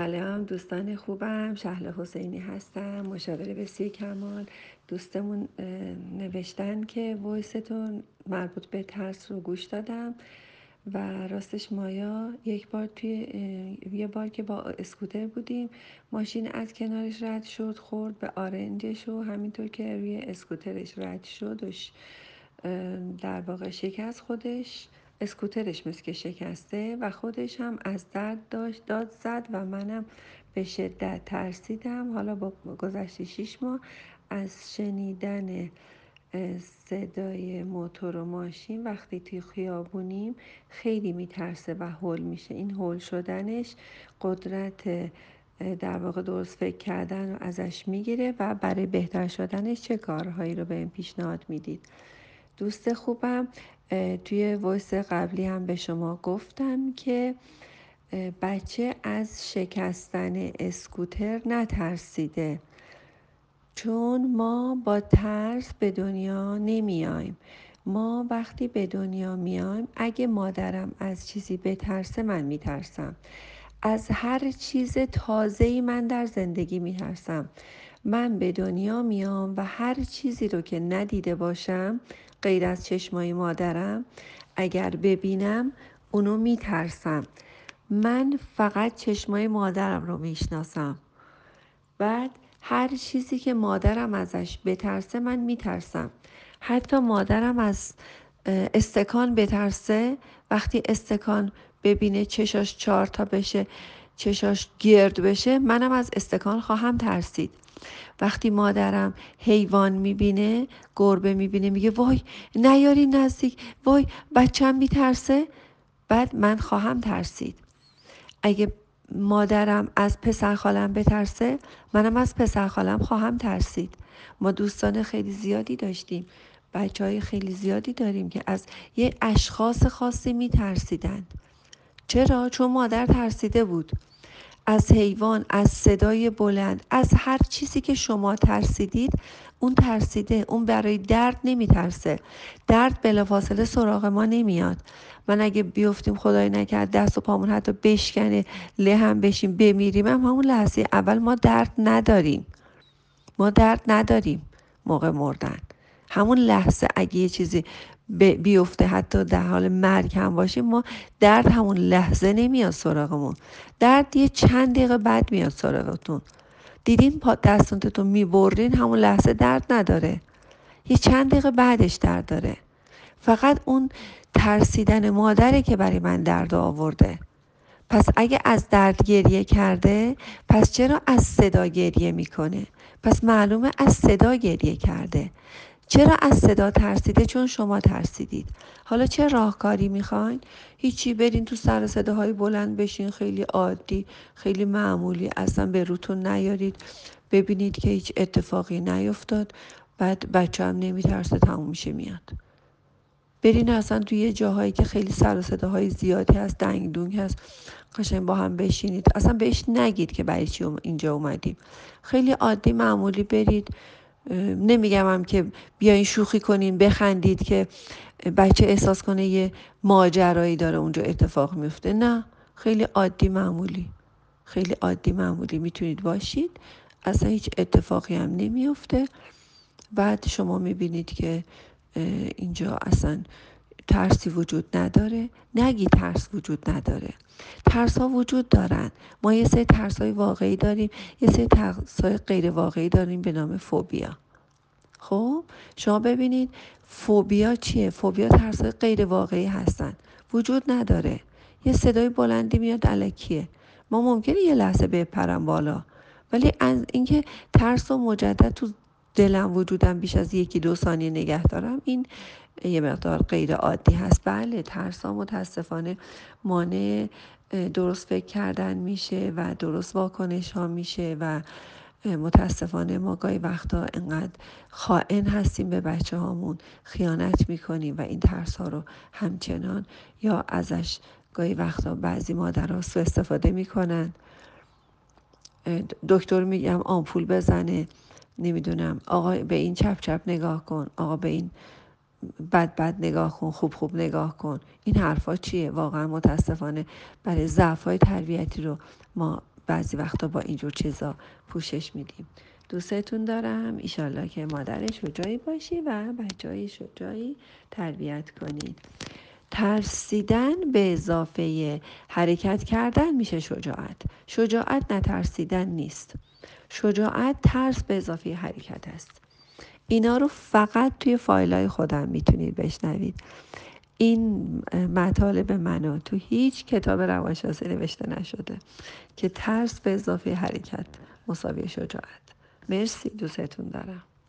سلام دوستان خوبم. شهل حسینی هستم مشاوره سی کمال. دوستمون نوشتن که وایستون مربوط به ترس رو گوش دادم و راستش مایا یک بار توی یه بار که با اسکوتر بودیم ماشین از کنارش رد شد خورد به آرنجش و همینطور که روی اسکوترش رد شد در واقع شکست خودش. اسکوترش مثل که شکسته و خودش هم از درد داشت داد زد و منم به شدت ترسیدم. حالا با گذشت شیش ماه از شنیدن صدای موتور و ماشین وقتی توی خیابونیم خیلی میترسه و هول میشه. این هول شدنش قدرت در واقع درست فکر کردن رو ازش می‌گیره و برای بهتر شدنش چه کارهایی رو به این پیشنهاد می‌دید؟ دوست خوبم توی وایس قبلی هم به شما گفتم که بچه از شکستن اسکوتر نترسیده. چون ما با ترس به دنیا نمیایم. ما وقتی به دنیا میایم اگه مادرم از چیزی بترسه من میترسم. از هر چیز تازه‌ای من در زندگی میترسم. من به دنیا میام و هر چیزی رو که ندیده باشم غیر از چشمای مادرم اگر ببینم اونو میترسم. من فقط چشمای مادرم رو می‌شناسم. بعد هر چیزی که مادرم ازش بترسه من میترسم. حتی مادرم از استکان بترسه وقتی استکان ببینه چشاش چهار تا بشه چشاش گرد بشه منم از استکان خواهم ترسید. وقتی مادرم حیوان می‌بینه گربه می‌بینه میگه وای نیاری نزدیک وای بچم میترسه. بعد من خواهم ترسید. اگه مادرم از پسر خالم بترسه منم از پسر خالم خواهم ترسید. ما دوستان خیلی زیادی داشتیم. بچه های خیلی زیادی داریم که از یه اشخاص خاصی میترسیدند. چرا؟ چون مادر ترسیده بود. از حیوان از صدای بلند از هر چیزی که شما ترسیدید اون ترسیده اون برای درد نمیترسه. درد بلافاصله سراغ ما نمیاد. من اگه بیفتیم خدای نکرد دست و پامون حتی بشکنه له هم بشیم بمیریم هم همون لحظه اول ما درد نداریم. ما درد نداریم موقع مردن. همون لحظه اگه یه چیزی بیفته حتی در حال مرگ هم باشیم ما درد همون لحظه نمیاد سراغمون. درد یه چند دقیقه بعد میاد سراغتون. دیدین پا دستونتون می‌برین همون لحظه درد نداره. یه چند دقیقه بعدش درد داره. فقط اون ترسیدن مادره که برای من درد آورده. پس اگه از درد گریه کرده پس چرا از صدا گریه می‌کنه؟ پس معلومه از صدا گریه کرده. چرا از صدا ترسیده چون شما ترسیدید؟ حالا چه راهکاری می‌خواین؟ هیچی برین تو سر صداهای بلند بشین خیلی عادی خیلی معمولی اصلا به روتون نیارید. ببینید که هیچ اتفاقی نیفتاد. بعد بچه هم نمیترسه تموم میشه میاد. برین اصلا توی جاهایی که خیلی سر و صداهای زیادی هست دنگ دونگ هست قشنگ با هم بشینید. اصلا بهش نگید که برای چی اینجا اومدیم. خیلی عادی معمولی برید. نمیگم هم که بیاین شوخی کنین بخندید که بچه احساس کنه یه ماجرایی داره اونجا اتفاق میفته. نه خیلی عادی معمولی. خیلی عادی معمولی. می‌تونید باشید. اصلا هیچ اتفاقی هم نمیفته. بعد شما می‌بینید که اینجا اصلا ترسی وجود نداره نگی ترس وجود نداره. ترس ها وجود دارن. ما یه سری ترس های واقعی داریم یه سری ترس های غیر واقعی داریم به نام فوبیا. خب؟ شما ببینید فوبیا چیه؟ فوبیا ترس های غیر واقعی هستن. وجود نداره. یه صدای بلندی میاد علکیه ما ممکنه یه لحظه بپرم بالا ولی از اینکه ترس و مجدد تو دلم وجودم بیش از یکی دو ثانیه نگه دارم. این یه مقدار غیر عادی هست. بله ترس ها متاسفانه مانع درست فکر کردن میشه و درست واکنش ها میشه و متاسفانه ما گاهی وقتا انقدر خائن هستیم به بچه هامون خیانت می‌کنیم و این ترس ها رو همچنان یا ازش گاهی وقتا بعضی مادرها سو استفاده می‌کنن. دکتر میگم آمپول بزنه. نمی‌دونم. آقا به این چپ چپ نگاه کن. آقا به این بد بد نگاه کن. خوب خوب نگاه کن. این حرفا چیه؟ واقعا متاسفانه برای ضعف های تربیتی رو ما بعضی وقتا با اینجور چیزا پوشش میدیم. دوستتون دارم. ایشالله که مادر شجاعی باشی و بچه شجاعی تربیت کنید. ترسیدن به اضافه حرکت کردن میشه شجاعت. شجاعت نترسیدن نیست. شجاعت ترس به اضافه حرکت است. اینا رو فقط توی فایل های خودم می‌تونید بشنوید. این مطالب منو تو هیچ کتاب روانشناسی نوشته نشده که ترس به اضافه حرکت مساوی شجاعت. مرسی دوستتون دارم.